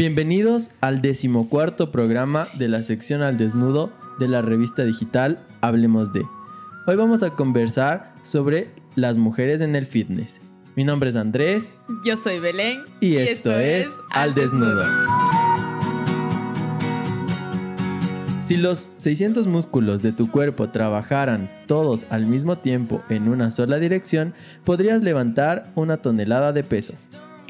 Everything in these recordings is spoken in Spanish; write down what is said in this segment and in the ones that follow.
Bienvenidos al decimocuarto programa de la sección al desnudo de la revista digital Hablemos de. Hoy vamos a conversar sobre las mujeres en el fitness. Mi nombre es Andrés. Yo soy Belén. Y, esto, es Al desnudo. Si los 600 músculos de tu cuerpo trabajaran todos al mismo tiempo en una sola dirección, podrías levantar una tonelada de peso.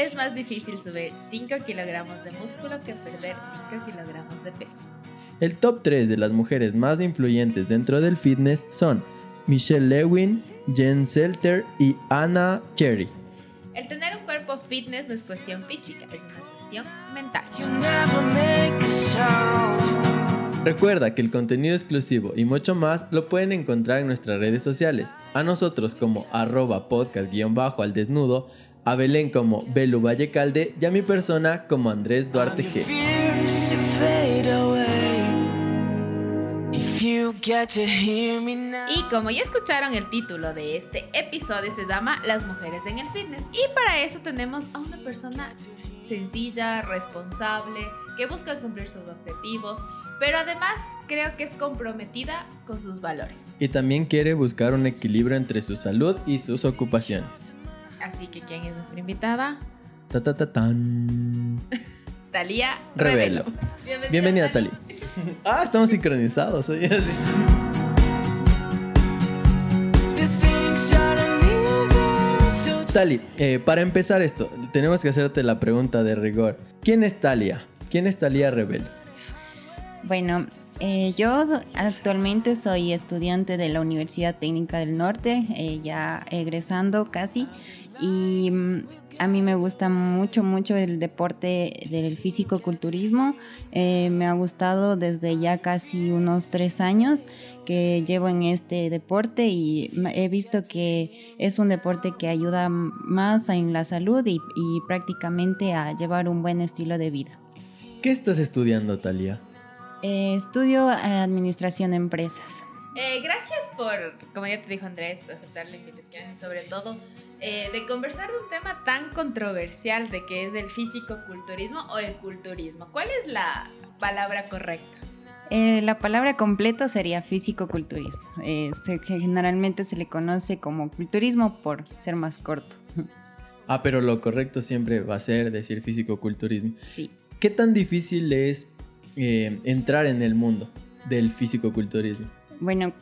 Es más difícil subir 5 kilogramos de músculo que perder 5 kilogramos de peso. El top 3 de las mujeres más influyentes dentro del fitness son Michelle Lewin, Jen Selter y Anna Cherry. El tener un cuerpo fitness no es cuestión física, es una cuestión mental. Recuerda que el contenido exclusivo y mucho más lo pueden encontrar en nuestras redes sociales. A nosotros como arroba podcast-al desnudo, a Belén como Belu Vallecalde y a mi persona como Andrés Duarte G. Y como ya escucharon el título de este episodio se llama Las mujeres en el fitness y para eso tenemos a una persona sencilla, responsable, que busca cumplir sus objetivos, pero además creo que es comprometida con sus valores. Y también quiere buscar un equilibrio entre su salud y sus ocupaciones. Así que, ¿quién es nuestra invitada? Ta ta ta tan. Talía Revelo. Bienvenida, Bienvenida, Tali. Ah, estamos sincronizados, oye, así. Tali, eh, para empezar esto, tenemos que hacerte la pregunta de rigor. ¿Quién es Talia? ¿Quién es Talia Rebelo? Bueno, eh, yo actualmente soy estudiante de la Universidad Técnica del Norte, eh, ya egresando casi, y mm, a mí me gusta mucho, mucho el deporte del físico-culturismo. Eh, me ha gustado desde ya casi unos tres años que llevo en este deporte y he visto que es un deporte que ayuda más en la salud y, y prácticamente a llevar un buen estilo de vida. ¿Qué estás estudiando, Talia? Eh, estudio administración de empresas. Eh, gracias por, como ya te dijo Andrés, aceptar la invitación y sobre todo eh, de conversar de un tema tan controversial de que es el físico-culturismo o el culturismo. ¿Cuál es la palabra correcta? Eh, la palabra completa sería físico-culturismo. Eh, se- que generalmente se le conoce como culturismo por ser más corto. Ah, pero lo correcto siempre va a ser decir físico-culturismo. Sí. ¿Qué tan difícil es eh, entrar en el mundo del físico-culturismo? Bueno,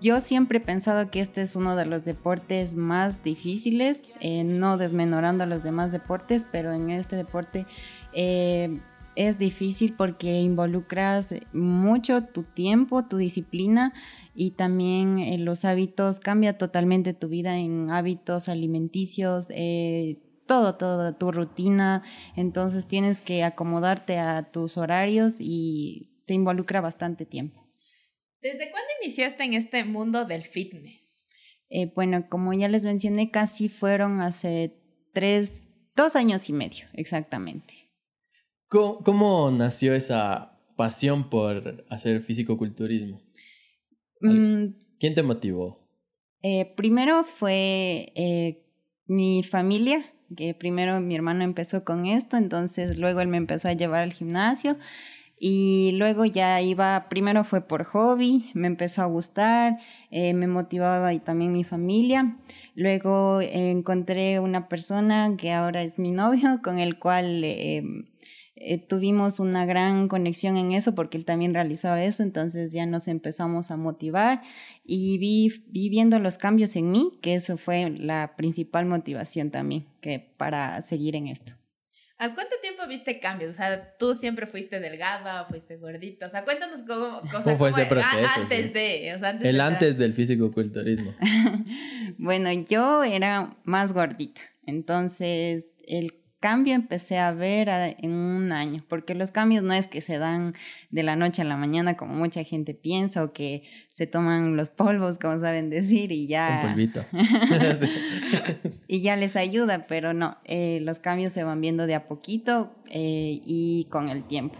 yo siempre he pensado que este es uno de los deportes más difíciles, eh, no desmenorando a los demás deportes, pero en este deporte eh, es difícil porque involucras mucho tu tiempo, tu disciplina y también eh, los hábitos, cambia totalmente tu vida en hábitos alimenticios, eh, todo, todo, tu rutina, entonces tienes que acomodarte a tus horarios y te involucra bastante tiempo. ¿Desde cuándo iniciaste en este mundo del fitness? Eh, bueno, como ya les mencioné, casi fueron hace tres, dos años y medio, exactamente. ¿Cómo, cómo nació esa pasión por hacer físico-culturismo? Mm, ¿Quién te motivó? eh, primero fue eh, mi familia, que primero mi hermano empezó con esto, entonces luego él me empezó a llevar al gimnasio y luego ya iba, primero fue por hobby, me empezó a gustar, eh, me motivaba y también mi familia. Luego encontré una persona que ahora es mi novio, con el cual eh, eh, tuvimos una gran conexión en eso porque él también realizaba eso, entonces ya nos empezamos a motivar y vi, vi viendo los cambios en mí, que eso fue la principal motivación también que para seguir en esto. ¿Al cuánto tiempo viste cambios? O sea, tú siempre fuiste delgada o fuiste gordita. O sea, cuéntanos cómo, o sea, ¿Cómo fue ese a- proceso, Antes sí? de, o sea, antes El de antes del físico-culturismo. bueno, yo era más gordita, entonces el cambio empecé a ver a- en un año, porque los cambios no es que se dan de la noche a la mañana como mucha gente piensa o que se toman los polvos, como saben decir, y ya, polvito. Sí. y ya les ayuda, pero no, eh, los cambios se van viendo de a poquito eh, y con el tiempo.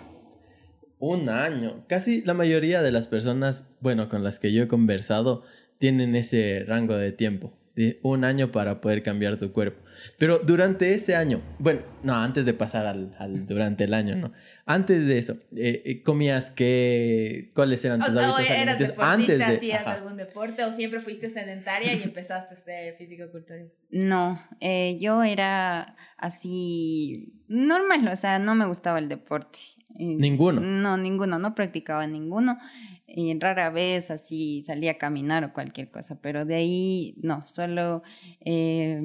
Un año. Casi la mayoría de las personas, bueno, con las que yo he conversado, tienen ese rango de tiempo. De un año para poder cambiar tu cuerpo. Pero durante ese año, bueno, no, antes de pasar al, al durante el año, ¿no? Antes de eso, eh, eh, ¿comías qué? ¿Cuáles eran tus O hábitos ¿eras alimenticios? deportista, Antes de... hacías ajá. algún deporte o siempre fuiste sedentaria y empezaste a ser físico-culturista? No, eh, yo era así normal, o sea, no me gustaba el deporte. Eh, Ninguno. No, ninguno, no practicaba ninguno. Y rara vez así salía a caminar o cualquier cosa, pero de ahí no, solo eh,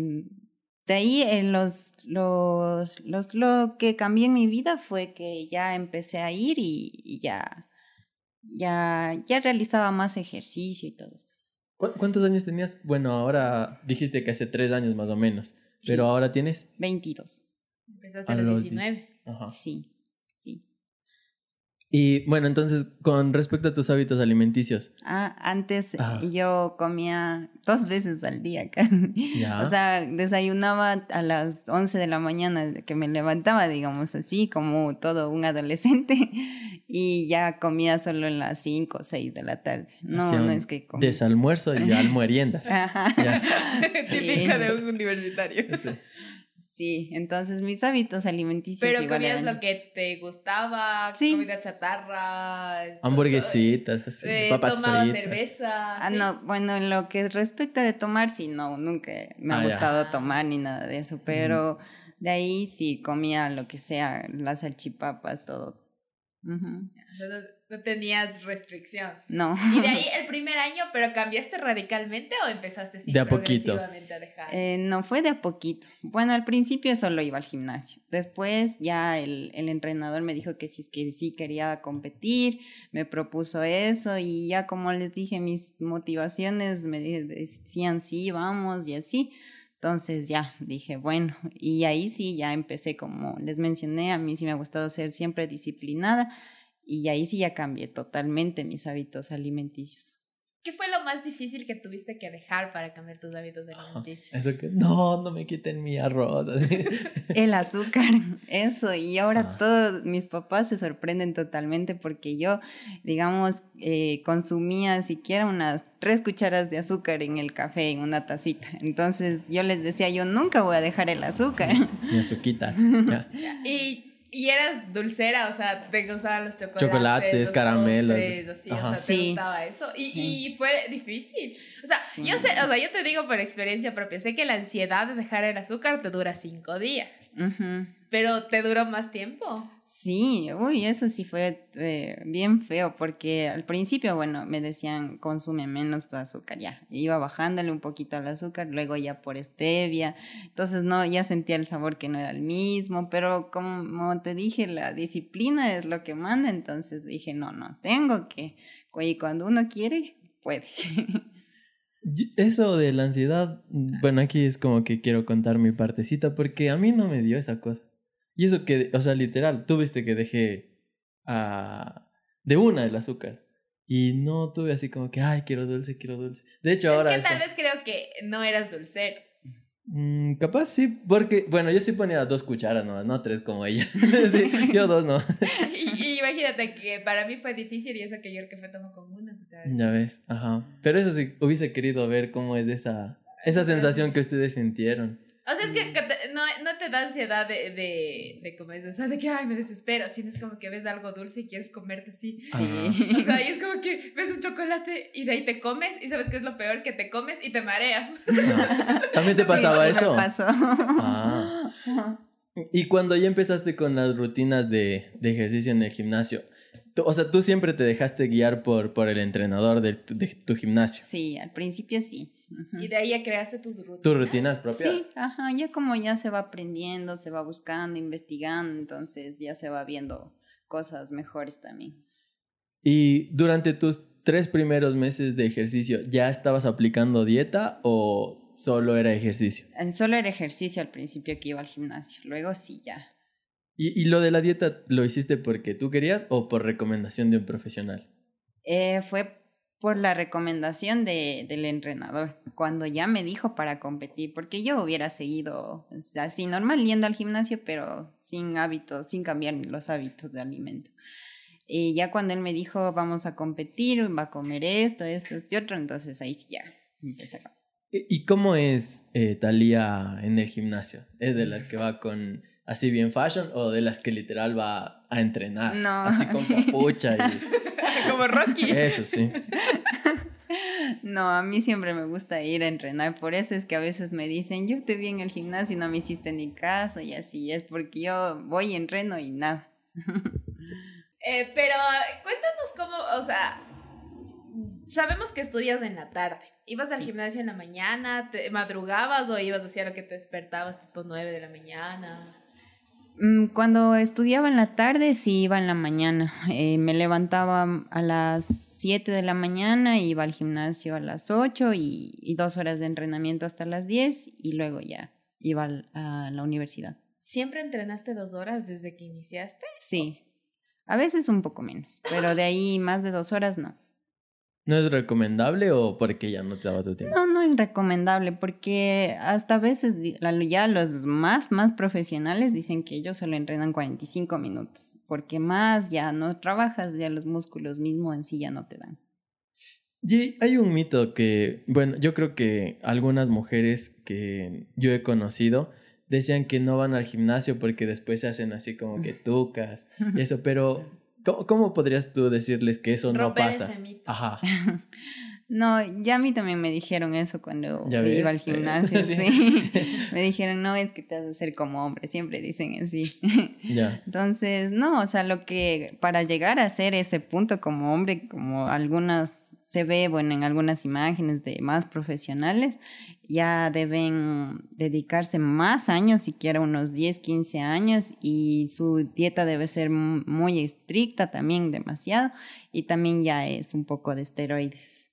de ahí eh, los, los, los, lo que cambió en mi vida fue que ya empecé a ir y, y ya, ya, ya realizaba más ejercicio y todo eso. ¿Cu- ¿Cuántos años tenías? Bueno, ahora dijiste que hace tres años más o menos, pero ahora tienes... 22. Empezaste A los los 19. Ajá. Sí, sí. Y bueno, entonces, con respecto a tus hábitos alimenticios, Ah, antes yo comía dos veces al día casi. ya. O sea, desayunaba a las 11 de la mañana que me levantaba, digamos así, como todo un adolescente, y ya comía solo en las 5 o 6 de la tarde. No, no es que comía. Desalmuerzo y almueriendas. Ajá. Ya. Típica Sí. de un universitario. Sí. Sí, entonces mis hábitos alimenticios Pero igual comías eran- lo que te gustaba, Sí. comida chatarra, Hamburguesitas, así, eh, papas tomaba fritas. cerveza. Ah, sí. no, bueno, en lo que respecta de tomar, sí, no, nunca me ha Ah, ya. gustado tomar ni nada de eso, pero de ahí sí comía lo que sea, las salchipapas, todo. No, no tenías restricción. No. Y de ahí el primer año, pero cambiaste radicalmente o empezaste sí, De a poquito. progresivamente a dejar. Eh, no fue de a poquito. Bueno, al principio solo iba al gimnasio. Después ya el, el entrenador me dijo que si es que sí quería competir, me propuso eso y ya como les dije, mis motivaciones me decían sí, vamos y así. Entonces ya dije, bueno, y ahí sí ya empecé como les mencioné, a mí sí me ha gustado ser siempre disciplinada y ahí sí ya cambié totalmente mis hábitos alimenticios. ¿Qué fue lo más difícil que tuviste que dejar para cambiar tus hábitos alimenticios? Eso que, no, no me quiten mi arroz. El azúcar, eso. Y ahora Ah. todos mis papás se sorprenden totalmente porque yo, digamos, eh, consumía siquiera unas tres cucharas de azúcar en el café, en una tacita. Entonces yo les decía, yo nunca voy a dejar el azúcar. Mi azuquita. ya. Y, y eras dulcera, o sea, te gustaban los chocolates. Chocolates, los caramelos, postres, así, o ajá. sea, te Sí. gustaba eso. Y, Sí. y fue difícil. O sea, Sí. yo sé, o sea, yo te digo por experiencia propia, sé que la ansiedad de dejar el azúcar te dura cinco días, pero te duró más tiempo. Sí, uy, eso sí fue eh, bien feo porque al principio, bueno, me decían consume menos tu azúcar, ya, iba bajándole un poquito al azúcar, luego ya por stevia, entonces no, ya sentía el sabor que no era el mismo, pero como te dije, la disciplina es lo que manda, entonces dije, no, no, tengo que, y cuando uno quiere, puede. Eso de la ansiedad, bueno, aquí es como que quiero contar mi partecita porque a mí no me dio esa cosa. Y eso que, o sea, literal, tú viste que dejé ah, de una el azúcar. Y no tuve así como que, ay, quiero dulce, quiero dulce. De hecho, ahora... es que es tal como- vez creo que no eras dulcero. Mm, capaz sí, porque, bueno, yo sí ponía dos cucharas nomás, no tres como ella. Sí, yo dos no. Y, y imagínate que para mí fue difícil y eso que yo el café tomo con una cuchara. Ya ves, ajá. Pero eso sí, hubiese querido ver cómo es esa, esa sensación que ustedes sintieron. O sea, es que, que te- no, no te da ansiedad de, de, de comer, o sea, de que, ay, me desespero, sino es como que ves algo dulce y quieres comerte así. Sí. O sea, y es como que ves un chocolate y de ahí te comes y sabes que es lo peor, que te comes y te mareas. Ah, ¿También te pasaba Sí, me eso? pasó. Ah. Y cuando ya empezaste con las rutinas de, de ejercicio en el gimnasio, tú- o sea, tú siempre te dejaste guiar por, por el entrenador de tu, de tu gimnasio. Sí, al principio sí. Y de ahí ya creaste tus rutinas. ¿Tus rutinas propias? Sí, ajá, ya como ya se va aprendiendo, se va buscando, investigando, entonces ya se va viendo cosas mejores también. Y durante tus tres primeros meses de ejercicio, ¿ya estabas aplicando dieta o solo era ejercicio? Eh, Solo era ejercicio al principio que iba al gimnasio, luego sí ya. ¿Y, y lo de la dieta lo hiciste porque tú querías o por recomendación de un profesional? Eh, fue por la recomendación de, del entrenador, cuando ya me dijo para competir, porque yo hubiera seguido así normal yendo al gimnasio, pero sin hábitos, sin cambiar los hábitos de alimento. Y ya cuando él me dijo, vamos a competir, va a comer esto, esto, este otro, entonces ahí sí ya empecé ¿Y cómo es eh, Talía en el gimnasio? ¿Es de las que va con así bien fashion o de las que literal va a entrenar? No. Así con capucha y... Como Rocky. Eso sí. No, a mí siempre me gusta ir a entrenar, por eso es que a veces me dicen, yo te vi en el gimnasio y no me hiciste ni caso y así es, porque yo voy y entreno y nada. Eh, pero cuéntanos cómo, o sea, sabemos que estudias en la tarde. ¿Ibas al gimnasio en la mañana? ¿Te madrugabas o ibas hacia lo que te despertabas tipo 9 de la mañana? Mm, Cuando estudiaba en la tarde, sí iba en la mañana. Eh, me levantaba a las 7 de la mañana, iba al gimnasio a las 8 y, y dos horas de entrenamiento hasta las 10 y luego ya iba a la universidad. ¿Siempre entrenaste dos horas desde que iniciaste? Sí, a veces un poco menos, pero de ahí más de dos horas no. ¿No es recomendable o porque ya no te daba tu tiempo? No, no es recomendable porque hasta a veces ya los más, más profesionales dicen que ellos solo entrenan 45 minutos, porque más ya no trabajas, ya los músculos mismos en sí ya no te dan. Y hay un mito que, bueno, yo creo que algunas mujeres que yo he conocido decían que no van al gimnasio porque después se hacen así como que tucas y eso, pero ¿cómo, cómo podrías tú decirles que eso no pasa? ese mito. Ajá. No, ya a mí también me dijeron eso cuando ¿Ya iba al gimnasio, Sí. sí. me dijeron, no, es que te vas a hacer como hombre, siempre dicen así. Ya. Entonces, no, o sea, lo que para llegar a ser ese punto como hombre, como algunas se ve, bueno, en algunas imágenes de más profesionales, ya deben dedicarse más años, siquiera unos 10, 15 años, y su dieta debe ser muy estricta también, demasiado, y también ya es un poco de esteroides.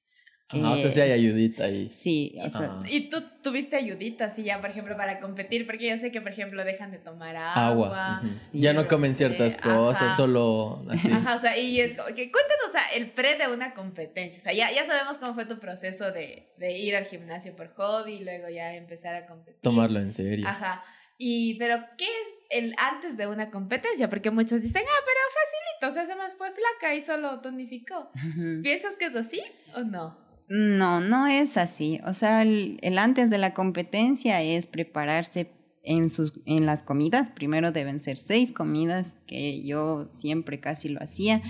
Sea, que- sí hay ayudita ahí. Sí, o sea, Ah. ¿Y tú tuviste ayuditas así ya, por ejemplo, para competir? Porque yo sé que, por ejemplo, dejan de tomar agua. Agua. Sí. ya no comen ciertas Ajá. cosas, solo así. Ajá, o sea, y es como que cuéntanos, o sea, el pre de una competencia. O sea, ya, ya sabemos cómo fue tu proceso de, de ir al gimnasio por hobby y luego ya empezar a competir. Tomarlo en serio. Ajá. Y, pero, ¿qué es el antes de una competencia? Porque muchos dicen, ah, pero facilito, o sea, se más fue flaca y solo tonificó. ¿Piensas que es así o no? No, no es así. O sea, el, antes de la competencia es prepararse en, sus, en las comidas. Primero deben ser seis comidas, que yo siempre casi lo hacía.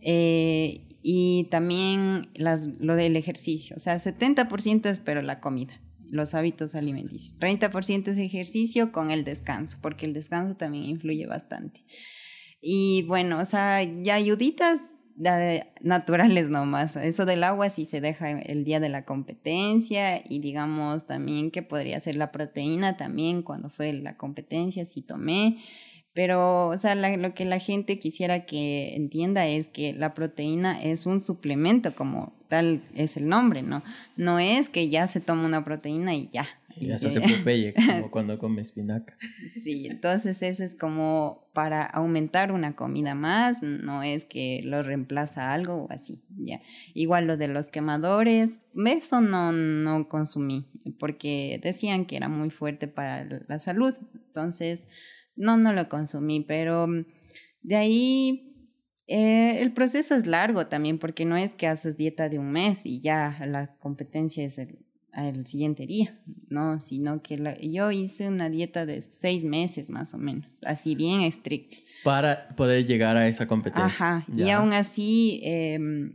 Eh, y también las, lo del ejercicio. O sea, 70% es pero la comida, los hábitos alimenticios. 30% es ejercicio con el descanso, porque el descanso también influye bastante. Y bueno, o sea, ya ayuditas naturales nomás. Eso del agua sí se deja el día de la competencia y digamos también que podría ser la proteína también cuando fue la competencia, sí tomé. Pero, o sea, lo que la gente quisiera que entienda es que la proteína es un suplemento, como tal es el nombre, ¿no? No es que ya se toma una proteína y ya. Y eso se Popeye, como cuando come espinaca. Sí, entonces eso es como para aumentar una comida más, no es que lo reemplaza algo o así, ya. Igual lo de los quemadores, eso no, no consumí, porque decían que era muy fuerte para la salud, entonces no, no lo consumí, pero de ahí eh, el proceso es largo también, porque no es que haces dieta de un mes y ya la competencia es el, al siguiente día, no, sino que la- yo hice una dieta de seis meses más o menos, así bien estricta. Para poder llegar a esa competencia. Ajá, y aún así, em,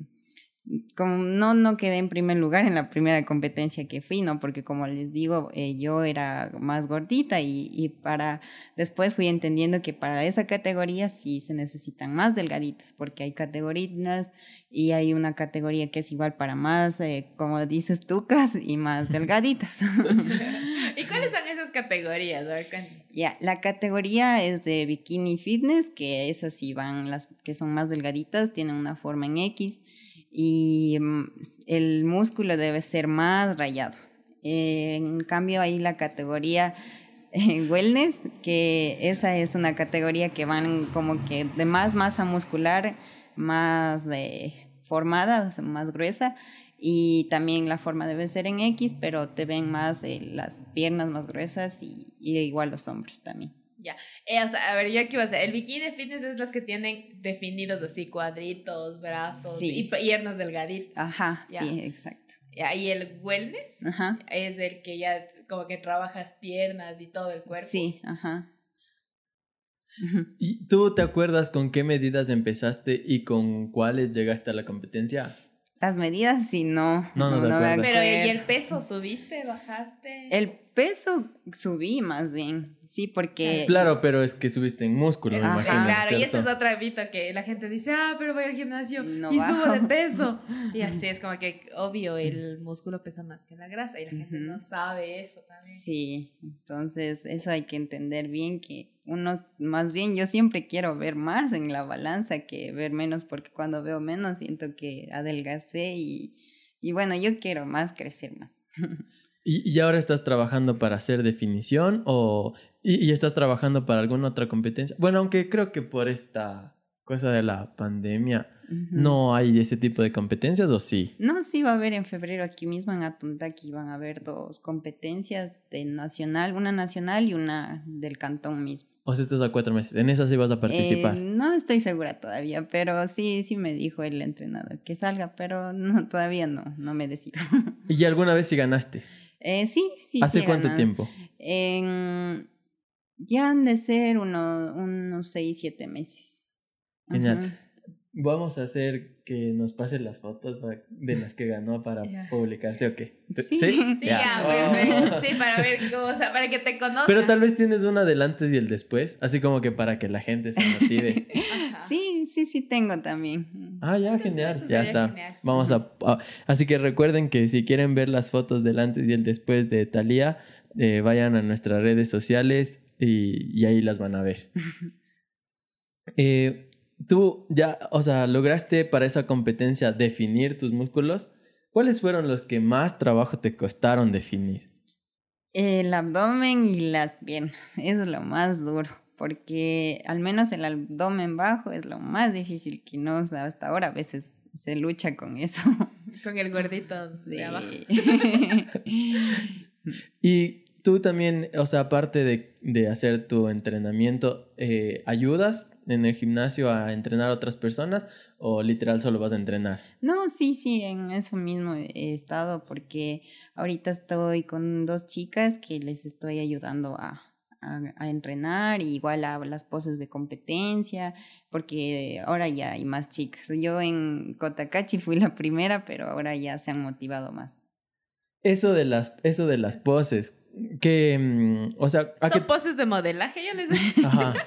como no, no quedé en primer lugar en la primera competencia que fui, ¿no? Porque como les digo, eh, yo era más gordita y, y para, después fui entendiendo que para esa categoría sí se necesitan más delgaditas, porque hay categorías y hay una categoría que es igual para más, eh, como dices, tucas y más delgaditas. ¿Y cuáles son esas categorías? Ya, la categoría es de bikini fitness, que esas sí van, las que son más delgaditas, tienen una forma en X y mm, el músculo debe ser más rayado. Eh, en cambio, hay la categoría eh, wellness, que esa es una categoría que van como que de más masa muscular, más formada, más gruesa. Y también la forma debe ser en X, pero te ven más eh, las piernas más gruesas y, y igual los hombros también. Eh, o sea, a ver, yo qué iba a hacer. El bikini fitness es las que tienen definidos así cuadritos, brazos Sí. y piernas delgaditas. Ajá, Ya. sí, exacto. Y el wellness Ajá. es el que ya como que trabajas piernas y todo el cuerpo. Sí, ajá. ¿Y tú te acuerdas con qué medidas empezaste y con cuáles llegaste a la competencia? Las medidas sí no. No, no te me acuerdas. Pero ¿y el acuerdo. peso subiste, bajaste? El peso subí más bien. Sí, porque. Claro, pero es que subiste en músculo, me imagino. claro, y ese ¿cierto? es otro mito que la gente dice, ah, pero voy al gimnasio No y bajo. subo de peso. Y así es como que, obvio, el músculo pesa más que la grasa y la gente Ujú. no sabe eso también. Sí, entonces eso hay que entender bien que uno, más bien yo siempre quiero ver más en la balanza que ver menos, porque cuando veo menos siento que adelgacé y, y bueno, yo quiero más, crecer más. ¿Y, y ahora estás trabajando para hacer definición o y, y estás trabajando para alguna otra competencia? Bueno, aunque creo que por esta cosa de la pandemia no hay ese tipo de competencias o sí. No, sí va a haber en febrero aquí mismo en Atuntaki van a haber dos competencias de nacional, una nacional y una del cantón mismo. O sea, estás a cuatro meses. En esa sí vas a participar. Eh, no estoy segura todavía, pero sí, sí me dijo el entrenador que salga, pero no, todavía no, no me decido. ¿Y alguna vez sí ganaste? Eh, sí, sí. ¿Hace sí cuánto tiempo? En, ya han de ser uno- unos seis, siete meses. Genial. Ajá. Vamos a hacer que nos pasen las fotos para- de las que ganó para publicarse o qué. Sí. Sí, ya, Oh. perfecto. Sí, para ver cómo, o sea, para que te conozcan. Pero tal vez tienes una del antes y el después, así como que para que la gente se motive. Sí, sí, tengo también. Ah, ya, genial, ya está. genial. Vamos a, a- Así que recuerden que si quieren ver las fotos del antes y el después de Thalía, eh, vayan a nuestras redes sociales y, y ahí las van a ver. Eh, Tú ya, o sea, lograste para esa competencia definir tus músculos. ¿Cuáles fueron los que más trabajo te costaron definir? El abdomen y las piernas es lo más duro, porque al menos el abdomen bajo es lo más difícil que no, o sea, hasta ahora a veces se lucha con eso. Con el gordito de Sí. abajo. Y tú también, o sea, aparte de, de hacer tu entrenamiento, eh, ¿ayudas en el gimnasio a entrenar a otras personas o literal solo vas a entrenar? No, sí, sí, en eso mismo he estado porque ahorita estoy con dos chicas que les estoy ayudando a, a, a entrenar, y igual a las poses de competencia, porque ahora ya hay más chicas. Yo en Cotacachi fui la primera, pero ahora ya se han motivado más. Eso de las, eso de las poses, que, mm, o sea, ¿a Son poses de modelaje, yo les digo. Ajá.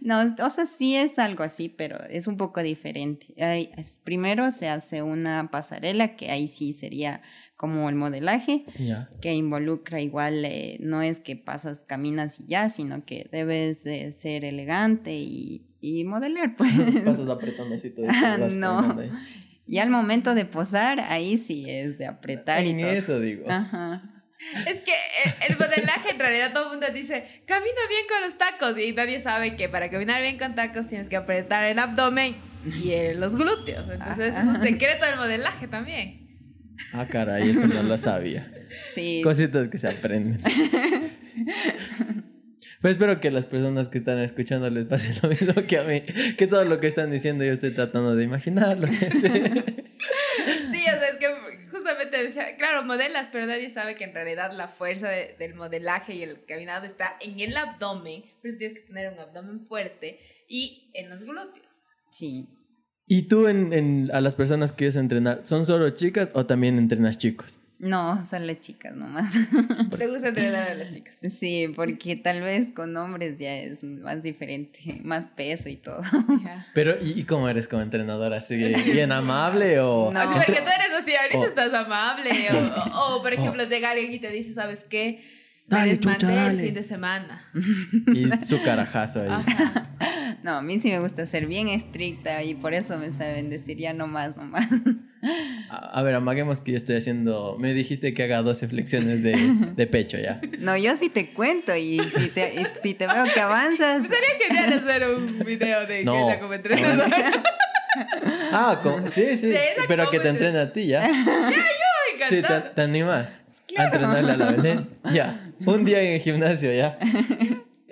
No, o sea, sí es algo así, pero es un poco diferente. Hay- primero se hace una pasarela, que ahí sí sería como el modelaje, que involucra igual, eh, no es que pasas, caminas y ya, sino que debes de ser elegante y, y modelar, pues. Pasas apretando así todo. Ah, no. Y al momento de posar, ahí sí es de apretar y todo. eso digo. Ajá. Es que el, el modelaje en realidad todo el mundo dice, camina bien con los tacos. Y nadie sabe que para caminar bien con tacos tienes que apretar el abdomen y el- los glúteos. Entonces es un secreto del modelaje también. Ah, caray, eso no lo sabía. Sí. Cositas que se aprenden. Pues espero que las personas que están escuchando les pase lo mismo que a mí. Que todo lo que están diciendo yo estoy tratando de imaginarlo. Sí, o sea, es que justamente, decía, claro, modelas, pero nadie sabe que en realidad la fuerza de- del modelaje y el caminado está en el abdomen. Por eso tienes que tener un abdomen fuerte y en los glúteos. Sí. ¿Y tú en, en- a las personas que quieres entrenar, son solo chicas o también entrenas chicos? No, son las chicas nomás. ¿Te gusta entrenar a las chicas? Sí, porque tal vez con hombres ya es más diferente, más peso y todo. Ya. Pero, ¿y, y cómo eres como entrenadora? ¿Así bien amable o...? No. Así porque tú eres así, ahorita Oh. estás amable. O, o- o, por ejemplo, llega alguien y te dice, ¿sabes qué? Me Dale, chucha, el dale. fin de semana. Y su carajazo ahí. Ajá. No, a mí sí me gusta ser bien estricta y por eso me saben decir ya no más, no más. A, a ver, amaguemos que yo estoy haciendo... Me dijiste que haga 12 flexiones de, de pecho ya. No, yo sí te cuento y si te, y si te veo que avanzas, Sería genial hacer un video de No. que ella como. Ah, con- sí, sí. Pero que te como entrene a ti ya. Me Sí, te, te animas a Claro. entrenarle a la Belén. Ya, un día en el gimnasio ya.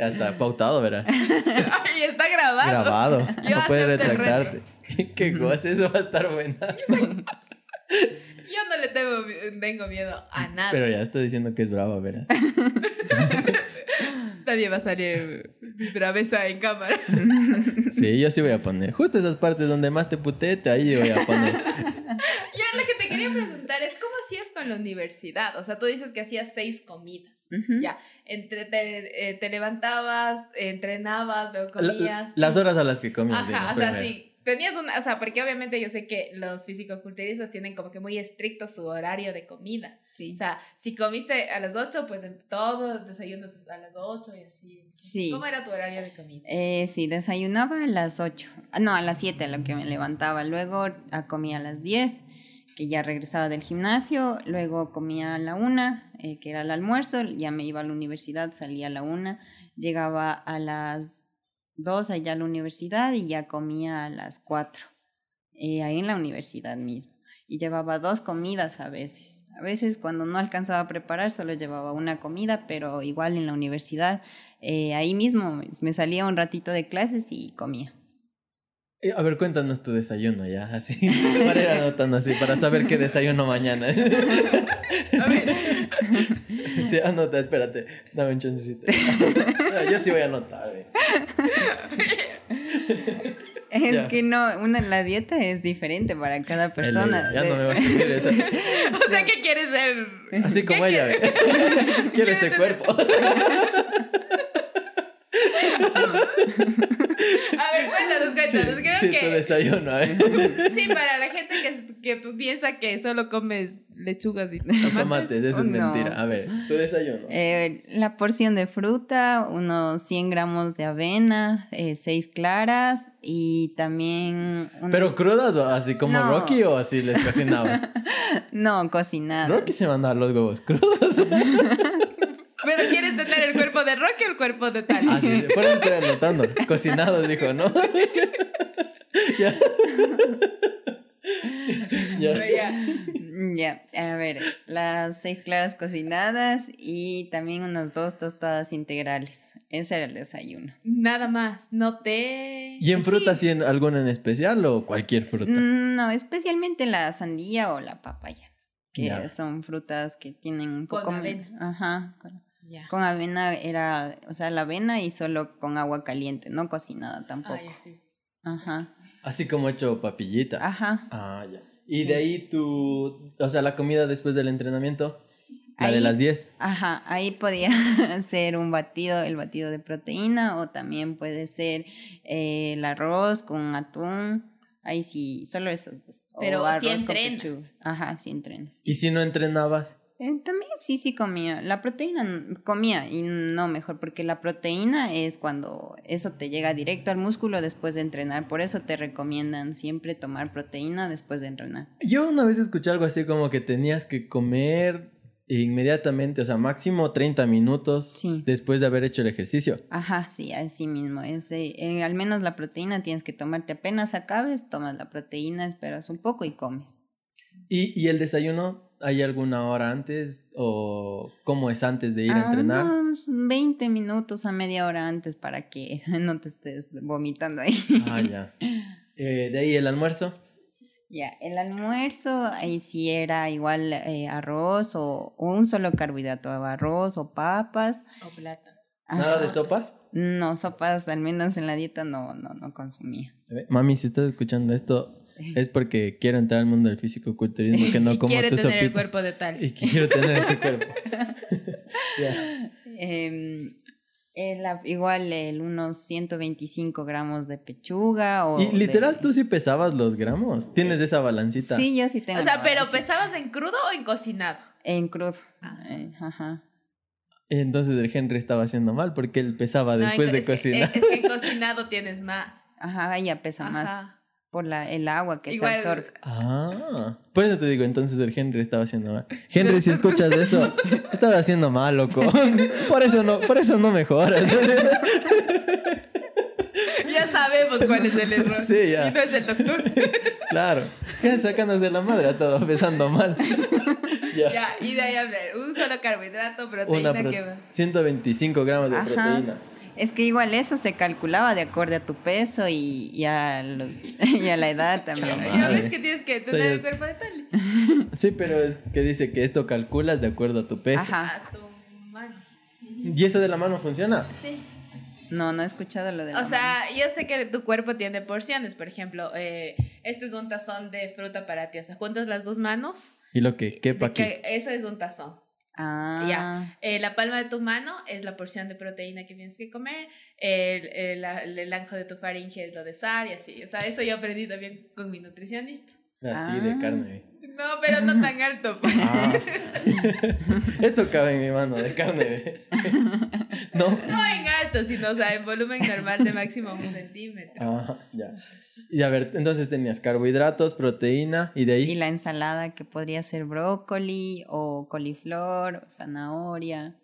Ya está pautado, verás. Ay, está grabado. Grabado. Yo no puedes retractarte. Qué goce, eso va a estar buenazo. Yo no le tengo, tengo miedo a nada. Pero ya está diciendo que es brava, verás. Nadie va a salir braveza en cámara. Sí, yo sí voy a poner. Justo esas partes donde más te putete, ahí voy a poner. Ya lo que te quería preguntar es cómo hacías con la universidad. O sea, tú dices que hacías seis comidas. Ujú. Ya, entre te, eh, te levantabas, entrenabas, luego La- comías. las horas a las que comías. Ajá, o sea, sí. Tenías una, o sea, porque obviamente yo sé que los fisicoculturistas tienen como que muy estricto su horario de comida. Sí. O sea, si comiste a las 8, pues en todo, desayunas a las 8 y así. Sí. ¿Cómo era tu horario de comida? Eh, sí, desayunaba a las 8. Ah, No, a las 7 lo que me levantaba. Luego ah, comía a las 10, que ya regresaba del gimnasio. Luego comía a la 1, eh, que era el almuerzo. Ya me iba a la universidad, salía a la 1. Llegaba a las 2 allá a la universidad y ya comía a las 4. eh, ahí en la universidad mismo. Y llevaba dos comidas a veces. A veces cuando no alcanzaba a preparar solo llevaba una comida, pero igual en la universidad eh, ahí mismo me salía un ratito de clases y comía. Eh, A ver, cuéntanos tu desayuno ya, así. Para ir anotando así, para saber qué desayuno mañana. A ver, Sí, anota, espérate. Dame un chancecito. Yo sí voy a anotar. Es Ya. que no, una, la dieta es diferente para cada El- persona. Ya De- no me va a servir esa. o sea, ¿qué quieres ser? Así como ¿Qué ella, ve. quieres? Quiero ese cuerpo. A ver, cuéntanos, Sí, cuéntanos. Creo sí, tu que desayuno, a ver. sí, para la gente que, que piensa que solo comes lechugas y Tomates, tomates. eso es No. mentira. A ver, tu desayuno. Eh, la porción de fruta, unos 100 gramos de avena, 6 claras y también... ¿Pero crudas o así como No. Rocky o así les cocinabas? No, cocinadas. Rocky se mandaba los huevos crudos. Pero quieres tener el cuerpo de Rocky o el cuerpo de Tali. Ah, sí, por eso estoy anotando. Cocinados, dijo, ¿no? ya. ya. Ya. Ya, a ver, las seis claras cocinadas y también unas dos tostadas integrales. Ese era el desayuno. Nada más, no té. ¿Y en fruta Sí. en alguna en especial o cualquier fruta? Mm, No, especialmente la sandía o la papaya, que Ya. son frutas que tienen un Con poco... avena. Ajá, con, Con avena era, o sea, la avena y solo con agua caliente, no cocinada tampoco. Ajá, Así como hecho papillita. ajá. Ah, ya. Y de ahí tu, o sea, la comida después del entrenamiento, la de las 10. Ajá, ahí podía ser un batido, el batido de proteína, o también puede ser eh, el arroz con atún. Ahí sí, solo esos dos. O Pero sí arroz entrenas. Ajá, sí entrenas. Y si no entrenabas, Eh, también sí, sí comía. La proteína comía y no mejor, porque la proteína es cuando eso te llega directo al músculo después de entrenar. Por eso te recomiendan siempre tomar proteína después de entrenar. yo una vez escuché algo así como que tenías que comer inmediatamente, o sea, máximo 30 minutos Sí. después de haber hecho el ejercicio. Ajá, sí, así mismo. Ese, eh, al menos la proteína tienes que tomarte apenas acabes, tomas la proteína, esperas un poco y comes. ¿Y, y el desayuno? ¿Hay alguna hora antes o cómo es antes de ir a Ah, entrenar? Unos 20 minutos a media hora antes para que no te estés vomitando ahí. Ah, ya. Eh, de ahí el almuerzo. Ya, el almuerzo, ahí sí era igual eh, arroz o, o un solo carbohidrato, arroz o papas. O plata. Nada de sopas. No, sopas, al menos en la dieta no, no, no consumía. Mami, si estás escuchando esto, es porque quiero entrar al mundo del físico-culturismo que no y como quiere tu tener el cuerpo de Tali. Y quiero tener ese cuerpo. Em, el- igual el, unos 125 gramos de pechuga o... Y literal, de- tú sí pesabas los gramos. Tienes esa balancita. Sí, yo sí tengo. O sea, pero balancita. ¿pesabas en crudo o en cocinado? En crudo. Ah. Eh, ajá. Entonces el Henry estaba haciendo mal porque él pesaba No, después de es cocinar. Es que en cocinado tienes más. Ajá, ya pesa más Ajá. Por la, el agua que Igual, se absorbe. Ah, por eso te digo, entonces el Henry estaba haciendo mal. Henry, si escuchas eso, estás haciendo mal, loco. Por eso no, por eso no mejoras. Ya sabemos cuál es el error. Sí, ya. Y no es el doctor. Claro. ¿Qué sacándose la madre? Ha estado pesando mal. ya. ya, y de ahí a ver, un solo carbohidrato, proteína pro- que va. 125 gramos de Ajá. proteína. Es que igual eso se calculaba de acorde a tu peso y, y a, los, y a la edad también. Ya ves que tienes que tener el- el cuerpo de Tali. Sí, pero es que dice que esto calculas de acuerdo a tu peso. Ajá. A tu mano. ¿Y eso de la mano funciona? Sí. No, no he escuchado lo de la O sea, yo sé que tu cuerpo tiene porciones. Por ejemplo, eh, este es un tazón de fruta para ti. O sea, juntas las dos manos. ¿Y lo que quepa aquí? que eso es un tazón. Ah, Ya. Eh, la palma de tu mano es la porción de proteína que tienes que comer. El, el, la- el anjo de tu faringe es lo de SAR y así. O sea, eso yo aprendí también con mi nutricionista. Así de Ah. carne. No, pero no tan alto. pues. Ah. Esto cabe en mi mano de carne. no. No en alto, sino, o sea, en volumen normal de máximo un centímetro. Ajá, ya. Y a ver, entonces tenías carbohidratos, proteína y de Y ahí. la ensalada que podría ser brócoli o coliflor, o zanahoria.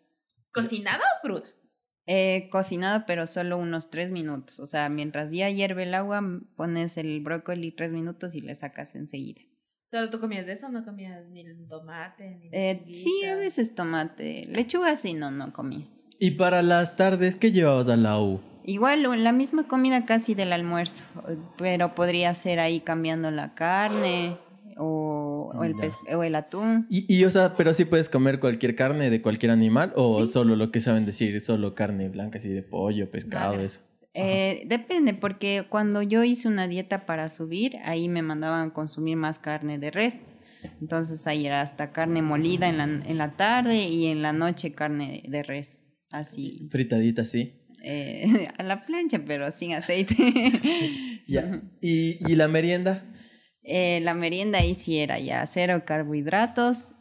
¿Cocinada o cruda? Eh, cocinada, pero solo unos tres minutos. O sea, mientras ya hierve el agua, pones el brócoli tres minutos y le sacas enseguida. ¿Solo tú comías de eso? ¿No comías ni el tomate? Ni Eh, sí, a veces tomate. Lechuga sí, no, no comí. Y para las tardes, ¿qué llevabas a la U? Igual, la misma comida casi del almuerzo, pero podría ser ahí cambiando la carne o, o el, pes- o el atún. Y, y, o sea, pero sí puedes comer cualquier carne de cualquier animal o Sí. solo lo que saben decir, solo carne blanca, así de pollo, pescado, Magra. eso. Eh, depende, porque cuando yo hice una dieta para subir, ahí me mandaban consumir más carne de res. Entonces ahí era hasta carne molida en la, en la tarde y en la noche carne de res. Así, Fritadita, sí. eh, a la plancha, pero sin aceite. Ya. ¿Y, y la merienda? Eh, la merienda ahí sí era ya cero carbohidratos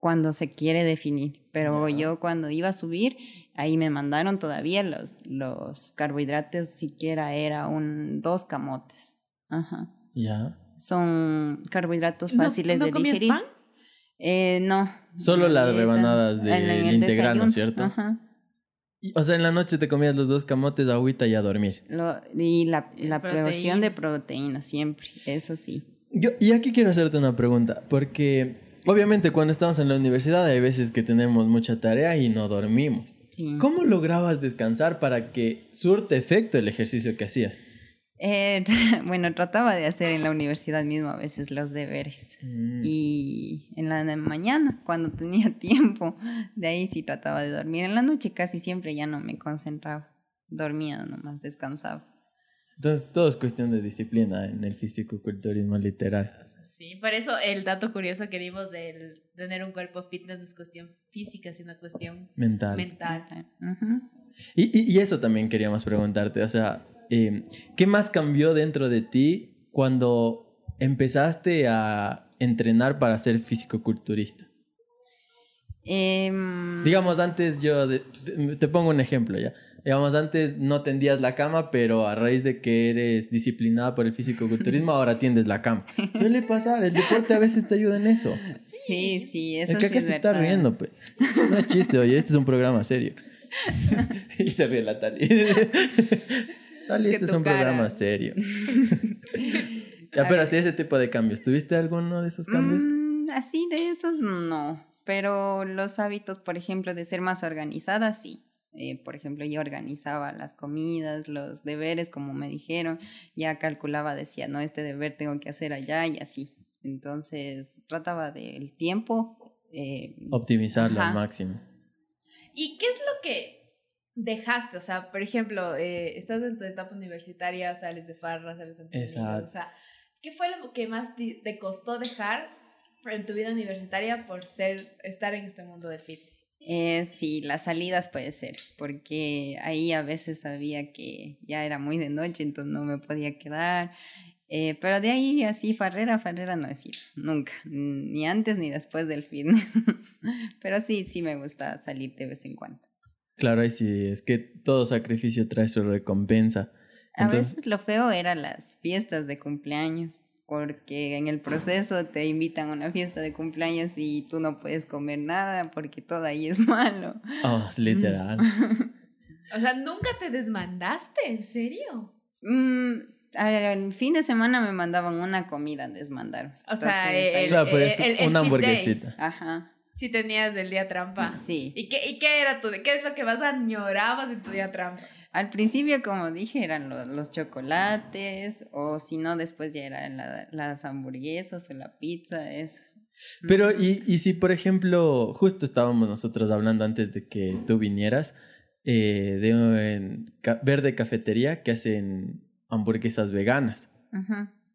cuando se quiere definir. Pero yo cuando iba a subir, ahí me mandaron todavía los, los carbohidratos, siquiera era un dos camotes. Ajá. Ya. Son carbohidratos ¿No- fáciles no de comías digerir. pan? Eh, no. Solo las rebanadas En- en del el integral, ¿no es desayuno, cierto? Ajá. O sea, en la noche te comías los dos camotes, agüita y a dormir. Lo- y la, la proteína. de proteína siempre, eso sí. Yo, y aquí quiero hacerte una pregunta, porque obviamente cuando estamos en la universidad hay veces que tenemos mucha tarea y no dormimos. sí. ¿Cómo lograbas descansar para que surte efecto el ejercicio que hacías? Eh, bueno, trataba de hacer en la universidad mismo a veces los deberes. Mm. Y en la mañana, cuando tenía tiempo, de ahí sí trataba de dormir. En la noche casi siempre ya no me concentraba. Dormía nomás, descansaba. Entonces todo es cuestión de disciplina en el físico-culturismo literal. Sí, por eso el dato curioso que dimos del tener un cuerpo fitness no es cuestión física, sino cuestión Mental. mental. Y, y- y eso también queríamos preguntarte, o sea, eh, ¿qué más cambió dentro de ti cuando empezaste a entrenar para ser físico-culturista? Em, Digamos, antes yo, de- de- te pongo un ejemplo ya. Digamos, antes no tendías la cama, pero a raíz de que eres disciplinada por el físico-culturismo, ahora tiendes la cama. Suele pasar, el deporte a veces te ayuda en eso. sí, sí, eso es que sí acá se está riendo, pues. No es chiste, oye, este es un programa serio. y se ríe la Tali. Tali, este es un cara. programa serio. ya, pero así ese tipo de cambios. ¿Tuviste alguno de esos cambios? Mm, así de esos no, pero los hábitos, por ejemplo, de ser más organizada, sí. Eh, por ejemplo, yo organizaba las comidas, los deberes, como me dijeron, ya calculaba, decía, no, este deber tengo que hacer allá y así. Entonces, trataba del tiempo. eh, Optimizarlo al máximo. ¿Y qué es lo que dejaste? O sea, por ejemplo, eh, estás en tu etapa universitaria, sales de farra, sales con tus Exacto. O sea, ¿qué fue lo que más te costó dejar en tu vida universitaria por ser, estar en este mundo del fitness? Eh, sí, las salidas puede ser, porque ahí a veces sabía que ya era muy de noche, entonces no me podía quedar. Eh, pero de ahí así, farrera, farrera no he sido, nunca, ni antes ni después del fitness. pero sí, sí me gusta salir de vez en cuando. Claro, ahí sí, es que todo sacrificio trae su recompensa. A veces lo feo eran las fiestas de cumpleaños, porque en el proceso te invitan a una fiesta de cumpleaños y tú no puedes comer nada porque todo ahí es malo. oh, es literal. O sea, ¿nunca te desmandaste? ¿En serio? Mm, al fin de semana me mandaban una comida a desmandar. O sea, Entonces, el- ahí- Claro, pues el- el una hamburguesita. Ajá, Sí tenías del día trampa. sí. ¿Y qué, ¿Y qué era tu, qué es lo que más añorabas de tu día trampa? Al principio, como dije, eran lo- los, chocolates, o si no, después ya eran la- las hamburguesas o la pizza, eso. Pero, y, y si por ejemplo, justo estábamos nosotros hablando antes de que tú vinieras, eh, de un, ca- Verde Cafetería que hacen hamburguesas veganas.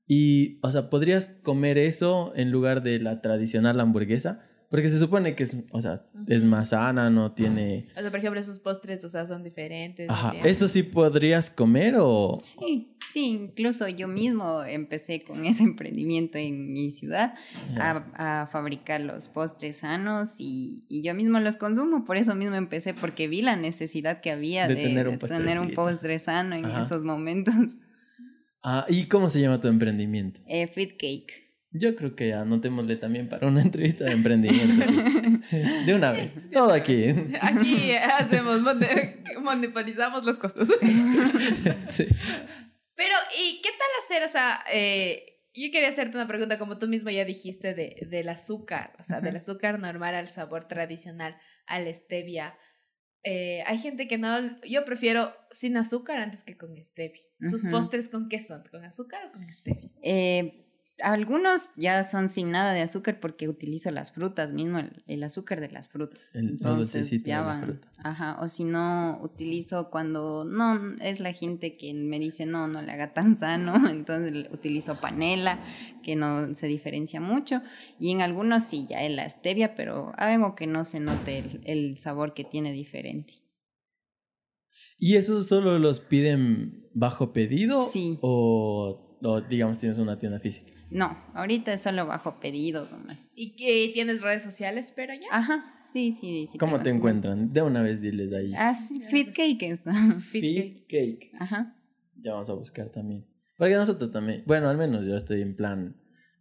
Y, o sea, ¿podrías comer eso en lugar de la tradicional hamburguesa? Porque se supone que es, o sea, es más sana, no tiene... O sea, por ejemplo, esos postres, o sea, son diferentes. ¿no Ajá, ¿eso sí podrías comer o...? Sí, sí, incluso yo mismo empecé con ese emprendimiento en mi ciudad a, a fabricar los postres sanos y, y yo mismo los consumo, por eso mismo empecé, porque vi la necesidad que había De de, tener un de tener un postrecito. postre sano en Ajá. esos momentos. Ah, ¿y cómo se llama tu emprendimiento? Eh, Fit Cake. Yo creo que anotémosle también para una entrevista de emprendimiento. sí. De una vez. Todo aquí. Aquí hacemos, mon- monopolizamos los costos. Sí. Pero, ¿y qué tal hacer? O sea, eh, yo quería hacerte una pregunta, como tú mismo ya dijiste, de, del azúcar, o sea, del azúcar normal al sabor tradicional, al stevia. Eh, hay gente que no, yo prefiero sin azúcar antes que con stevia. ¿Tus postres con qué son? ¿Con azúcar o con stevia? Eh, algunos ya son sin nada de azúcar porque utilizo las frutas mismo, el, el azúcar de las frutas. El- Entonces ya de la van. fruta. Ajá, o si no, utilizo cuando no es la gente que me dice no, no le haga tan sano, entonces utilizo panela, que no se diferencia mucho. Y en algunos sí, ya es la stevia, pero algo que no se note el, el sabor que tiene diferente. ¿Y eso solo los piden bajo pedido? Sí. O, o, digamos tienes una tienda física? No, ahorita es solo bajo pedidos nomás. ¿Y que tienes redes sociales, pero ya? Ajá, sí, sí. sí ¿Cómo te así. encuentran? De una vez diles ahí. Ah, sí, Fit Cake está. Fit Fit Cake. Ajá. Ya vamos a buscar también. Porque nosotros también, bueno, al menos yo estoy en plan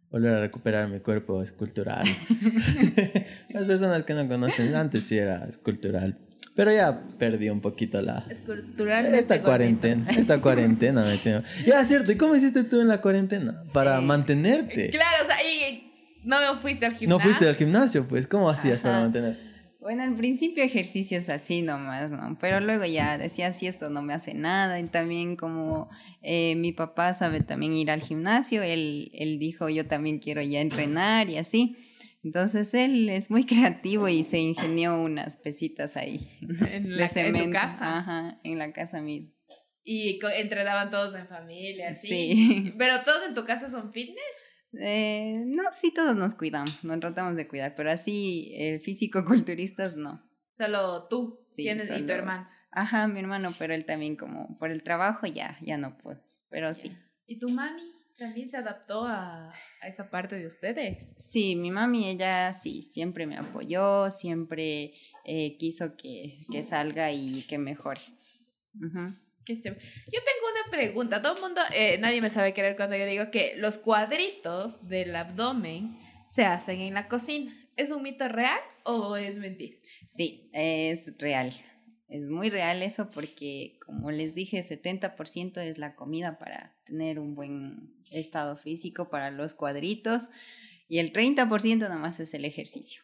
volver a recuperar mi cuerpo escultural. Las personas que no conocen, antes sí era escultural. Pero ya perdí un poquito la... Esculturalmente Esta gordito. cuarentena, esta cuarentena me tiene... Ya, cierto, ¿y cómo hiciste tú en la cuarentena? Para Eh, mantenerte. Claro, o sea, y no fuiste al No gimnasio. fuiste al gimnasio, pues, ¿cómo hacías para mantenerte? Bueno, al principio ejercicios así nomás, ¿no? Pero luego ya decía, si esto no me hace nada. Y también como eh, mi papá sabe también ir al gimnasio, él, él dijo, yo también quiero ya entrenar y así. Entonces él es muy creativo y se ingenió unas pesitas ahí. En, la, en tu casa. Ajá, en la casa misma. Y entrenaban todos en familia, así. Sí. Pero todos en tu casa son fitness. Eh, no, sí, todos nos cuidamos, nos tratamos de cuidar, pero así eh, físico-culturistas no. Solo tú Sí, tienes y tu hermano. Ajá, mi hermano, pero él también como por el trabajo ya, ya no puede. Pero sí. ¿Y tu mami también se adaptó a, a esa parte de ustedes? Sí, mi mami, ella sí, siempre me apoyó, siempre eh, quiso que, que salga y que mejore. Chévere. Yo tengo una pregunta. Todo el mundo, eh, nadie me sabe querer cuando yo digo que los cuadritos del abdomen se hacen en la cocina. ¿Es un mito real o es mentira? Sí, es real. Es muy real eso porque, como les dije, 70% es la comida para tener un buen estado físico para los cuadritos y el 30% nomás es el ejercicio.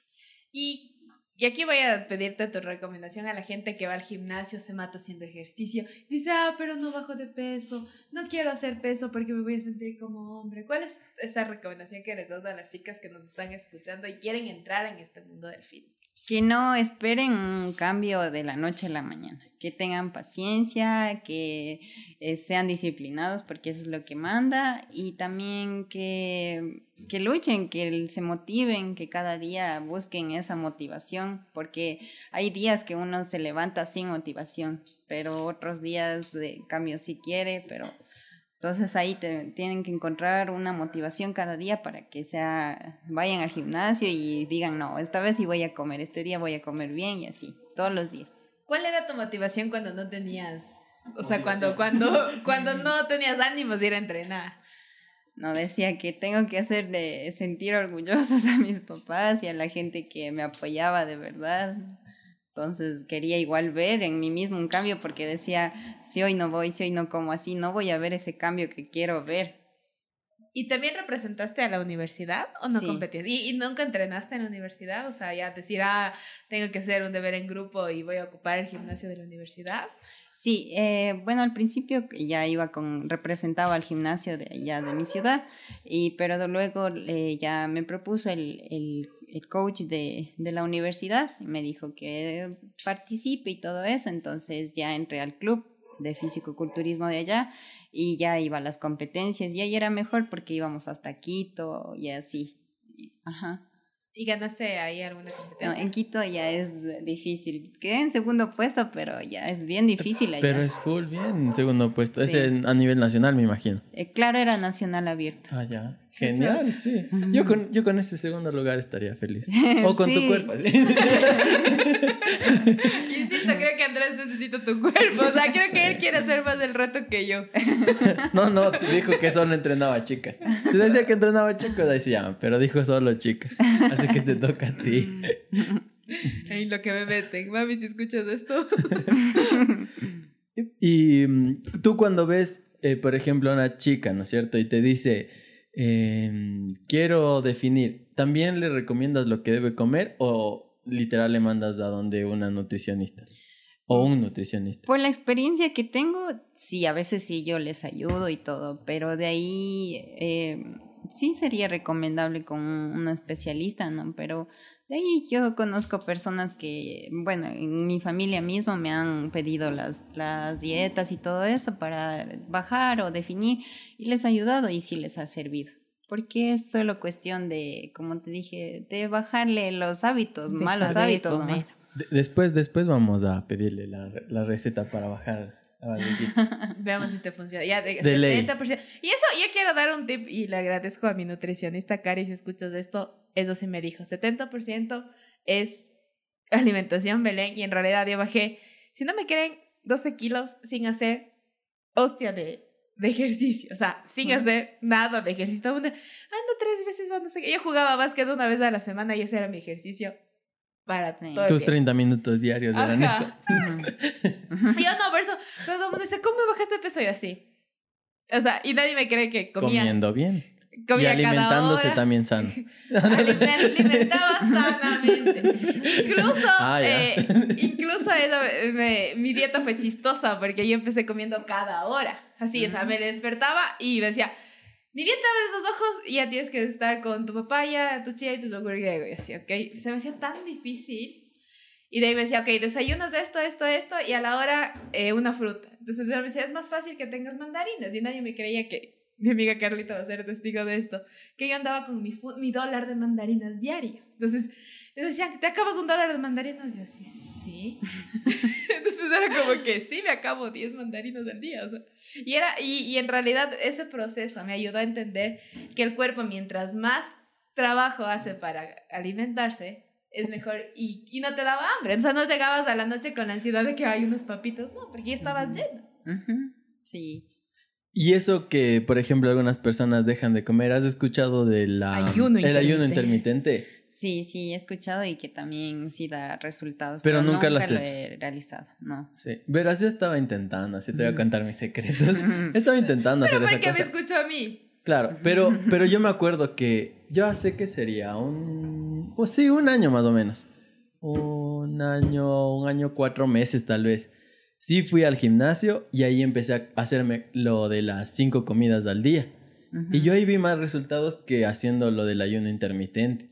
Y, y aquí voy a pedirte tu recomendación a la gente que va al gimnasio, se mata haciendo ejercicio. Dice, ah, pero no bajo de peso, no quiero hacer peso porque me voy a sentir como hombre. ¿Cuál es esa recomendación que les das a las chicas que nos están escuchando y quieren entrar en este mundo del fitness? Que no esperen un cambio de la noche a la mañana, que tengan paciencia, que eh, sean disciplinados porque eso es lo que manda y también que, que luchen, que se motiven, que cada día busquen esa motivación porque hay días que uno se levanta sin motivación, pero otros días de cambio sí quiere, pero entonces ahí te- tienen que encontrar una motivación cada día para que sea, vayan al gimnasio y digan, no, esta vez sí voy a comer, este día voy a comer bien y así, todos los días. ¿Cuál era tu motivación cuando no tenías, o sea, cuando, cuando, cuando no tenías ánimos de ir a entrenar? No, decía que tengo que hacer de sentir orgullosos a mis papás y a la gente que me apoyaba de verdad. Entonces quería igual ver en mí mismo un cambio porque decía, si hoy no voy, si hoy no como así, no voy a ver ese cambio que quiero ver. ¿Y también representaste a la universidad o no Sí. competías? ¿Y, y nunca entrenaste en la universidad? O sea, ya decir, ah, tengo que hacer un deber en grupo y voy a ocupar el gimnasio de la universidad. Sí, eh, bueno, al principio ya iba con, representaba al gimnasio de allá de mi ciudad, y, pero luego eh, ya me propuso el, el, el coach de, de, la universidad, me dijo que participe y todo eso, entonces ya entré al club de físico-culturismo de allá y ya iba a las competencias y ahí era mejor porque íbamos hasta Quito y así. Ajá. ¿Y ganaste ahí alguna competencia? No, en Quito ya es difícil. Quedé en segundo puesto, pero ya es bien difícil allá. Pero es full bien segundo puesto. Sí. Es a nivel nacional, me imagino. Eh, claro, era nacional abierto. Ah, ya. Genial, sí. Yo con, yo con ese segundo lugar estaría feliz. O con Sí. tu cuerpo. ¿sí? Insisto, creo que Andrés necesita tu cuerpo. O sea, creo que él quiere hacer más el reto que yo. No, no, dijo que solo entrenaba chicas. Si decía que entrenaba chicos, ahí se llama, pero dijo solo chicas. Así que te toca a ti. Ay, lo que me meten. Mami, si escuchas esto. Y mm, tú cuando ves, eh, por ejemplo, a una chica, ¿no es cierto? Y te dice, eh, quiero definir, ¿también le recomiendas lo que debe comer o literal le mandas a donde una nutricionista? O un nutricionista. Por la experiencia que tengo, sí, a veces sí yo les ayudo y todo, pero de ahí eh, sí sería recomendable con un especialista, ¿no? Pero de ahí yo conozco personas que, bueno, en mi familia mismo me han pedido las, las dietas y todo eso para bajar o definir y les ha ayudado y sí les ha servido. Porque es solo cuestión de, como te dije, de bajarle los hábitos, De malos hábitos. ¿no? De- después, después vamos a pedirle la, la receta para bajar la. Veamos si te funciona. Ya, de, De ley. 70%. Y eso, yo quiero dar un tip y le agradezco a mi nutricionista Cari si escuchas esto. Eso sí me dijo. 70% es alimentación Belén y en realidad yo bajé, si no me creen, 12 kilos sin hacer hostia de, de ejercicio. O sea, sin hacer nada de ejercicio. Ando tres veces no sé qué. Yo jugaba básquet una vez a la semana y ese era mi ejercicio para el Tus tiempo. 30 minutos diarios eran eso. Yo no, por eso todo el mundo dice, ¿cómo bajaste de peso? Y así. O sea, y nadie me cree que comía, Comiendo bien. comía y cada alimentándose hora. también sano. Aliment- me alimentaba sanamente. Incluso, Ah, eh, incluso eso, me- mi dieta fue chistosa porque yo empecé comiendo cada hora. Así, o sea, me despertaba y me decía, ni bien te abres los ojos y ya tienes que estar con tu papaya, tu chía y tu yogur griego. Y así, ok. Se me hacía tan difícil. Y de ahí me decía, ok, desayunas esto, esto, esto, y a la hora eh, una fruta. Entonces yo me decía, es más fácil que tengas mandarinas. Y nadie me creía que mi amiga Carlita va a ser testigo de esto. Que yo andaba con mi, mi dólar de mandarinas diario. Entonces me decían, ¿te acabas un dólar de mandarinas? Y yo así, sí. Entonces era como que sí, me acabo 10 mandarinas al día. O sea, y, era, y, y en realidad ese proceso me ayudó a entender que el cuerpo mientras más trabajo hace para alimentarse, es mejor y, y no te daba hambre. O sea, no llegabas a la noche con la ansiedad de que hay unos papitos, no, porque ya estabas Ujú. lleno. Sí. Y eso que, por ejemplo, algunas personas dejan de comer, ¿has escuchado del Ayuno el ayuno intermitente. Sí, sí, he escuchado y que también sí da resultados. Pero nunca lo has hecho. he realizado, no. Sí. Verás, yo estaba intentando, así te voy a Ujú. contar mis secretos. Estaba intentando hacer Pero ¿por qué me escuchó a mí? Claro, pero, pero yo me acuerdo que yo hace que sería un... Pues sí, un año más o menos. Un año, un año, cuatro meses tal vez. Sí fui al gimnasio y ahí empecé a hacerme lo de las cinco comidas al día. Y yo ahí vi más resultados que haciendo lo del ayuno intermitente.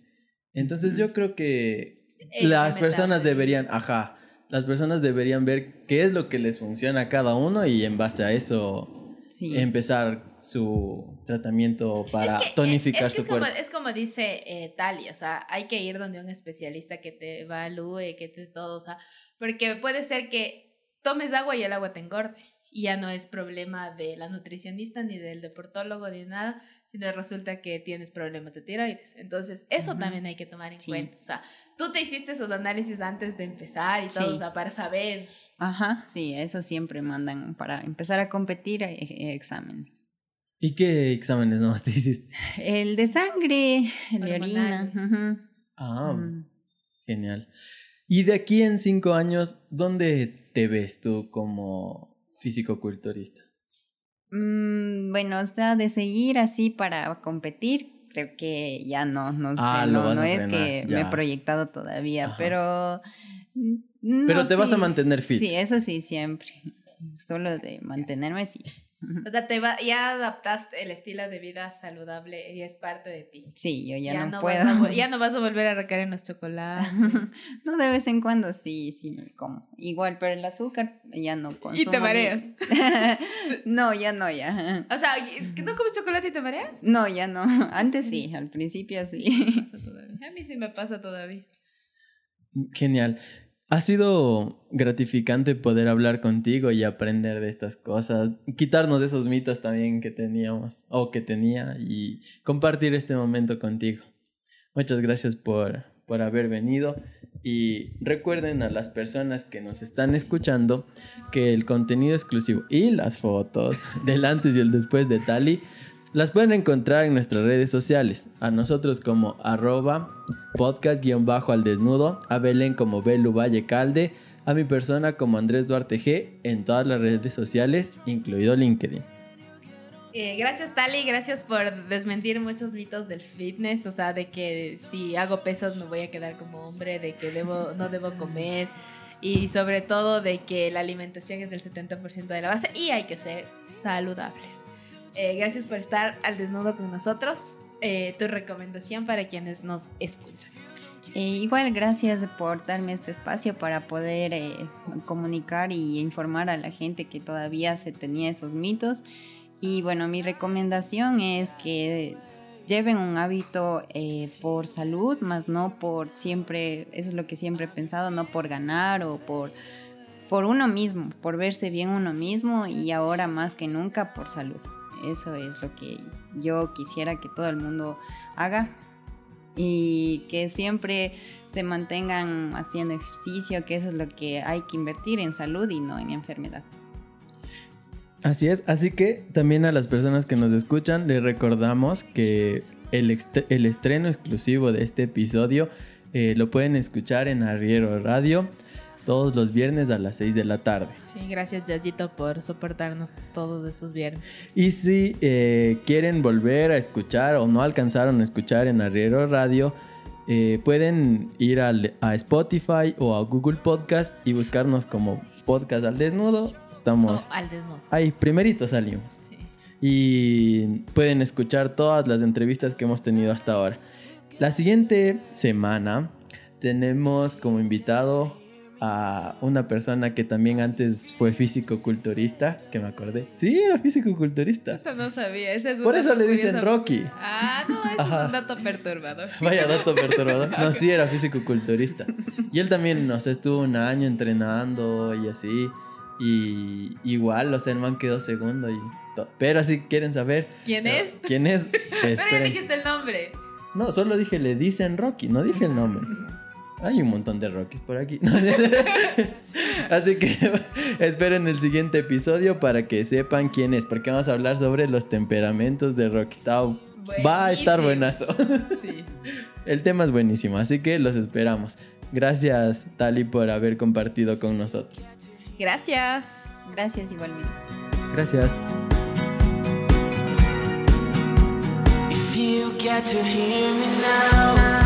Entonces yo creo que las personas deberían, ajá, las personas deberían ver qué es lo que les funciona a cada uno y en base a eso Sí. empezar su tratamiento para Es que, eh, tonificar es que su es como, cuerpo. es como dice eh, Talia, o sea, hay que ir donde un especialista que te evalúe, que te todo, o sea, porque puede ser que tomes agua y el agua te engorde. Y ya no es problema de la nutricionista ni del deportólogo ni nada, sino resulta que tienes problemas de tiroides. Entonces, eso también hay que tomar en Sí. cuenta. O sea, tú te hiciste esos análisis antes de empezar y todo, Sí. o sea, para saber. Ajá, sí, eso siempre mandan para empezar a competir eh, exámenes. ¿Y qué exámenes nomás te hiciste? El de sangre, el de orina. Ah, Mm. genial. Y de aquí en cinco años, ¿dónde te ves tú como físico-culturista? Mm, bueno, o sea, de seguir así para competir, creo que ya no, no sé, Ah, lo no, es que me he proyectado todavía, Ajá. pero... no, Pero te vas a mantener fit. Sí, eso sí, siempre. solo de mantenerme, sí. O sea, te va, ya adaptaste el estilo de vida saludable y es parte de ti. Sí, yo ya, no, vas puedo. a ya no vas a volver a recaer en los chocolates. no, de vez en cuando sí, sí me como. Igual, pero el azúcar ya no consumo. y te mareas. no, ya no, ya. O sea, ¿que ¿no comes chocolate y te mareas? No, ya no. Antes sí, al principio sí. Pasa todavía. A mí sí me pasa todavía. Genial. Ha sido gratificante poder hablar contigo y aprender de estas cosas, quitarnos de esos mitos también que teníamos o que tenía y compartir este momento contigo. Muchas gracias por, por haber venido y recuerden a las personas que nos están escuchando que el contenido exclusivo y las fotos del antes y el después de Tali las pueden encontrar en nuestras redes sociales. A nosotros como arroba podcast-al desnudo, a Belén como Belu Valle Calde, a mi persona como Andrés Duarte G en todas las redes sociales, incluido LinkedIn. Eh, gracias Tali, gracias por desmentir muchos mitos del fitness, o sea, de que si hago pesos me voy a quedar como hombre, de que debo, no debo comer y sobre todo de que la alimentación es del 70% de la base y hay que ser saludables. Eh, gracias por estar al desnudo con nosotros. Eh, tu recomendación para quienes nos escuchan. Eh, igual, gracias por darme este espacio para poder eh, comunicar y informar a la gente que todavía se tenía esos mitos. Y bueno, mi recomendación es que lleven un hábito eh, por salud, más no por siempre, eso es lo que siempre he pensado, no por ganar o por, por uno mismo, por verse bien uno mismo y ahora más que nunca por salud. Eso es lo que yo quisiera que todo el mundo haga y que siempre se mantengan haciendo ejercicio, que eso es lo que hay que invertir en salud y no en enfermedad. Así es, así que también a las personas que nos escuchan les recordamos que el, el estreno exclusivo de este episodio eh, lo pueden escuchar en Arriero Radio todos los viernes a las 6 de la tarde. Sí, gracias Yayito por soportarnos todos estos viernes. Y si eh, quieren volver a escuchar o no alcanzaron a escuchar en Arriero Radio, eh, pueden ir al- a Spotify o a Google Podcast y buscarnos como Podcast al Desnudo. Estamos O al desnudo. ahí, primerito salimos. Sí. Y pueden escuchar todas las entrevistas que hemos tenido hasta ahora. La siguiente semana tenemos como invitado a una persona que también antes fue físico-culturista, que me acordé. Sí, era físico-culturista. Eso no sabía. Ese es un Por eso dato le dicen. Rocky. Ah, no, eso Ajá. es un dato perturbador. Vaya dato perturbador. No, sí, era físico-culturista. Y él también, no sé, estuvo un año entrenando y así. Y igual, o sea, el man quedó segundo y todo. Pero si quieren saber ¿Quién es? quién es, pues, Pero ya dijiste el nombre. No, solo dije le dicen Rocky, no dije el nombre. Hay un montón de Rockies por aquí. Así que esperen el siguiente episodio para que sepan quién es, porque vamos a hablar sobre los temperamentos de Rocky. Está- Va a estar buenazo. Sí. El tema es buenísimo, así que los esperamos. Gracias, Tali, por haber compartido con nosotros. Gracias. Gracias igualmente. Gracias. If you get to hear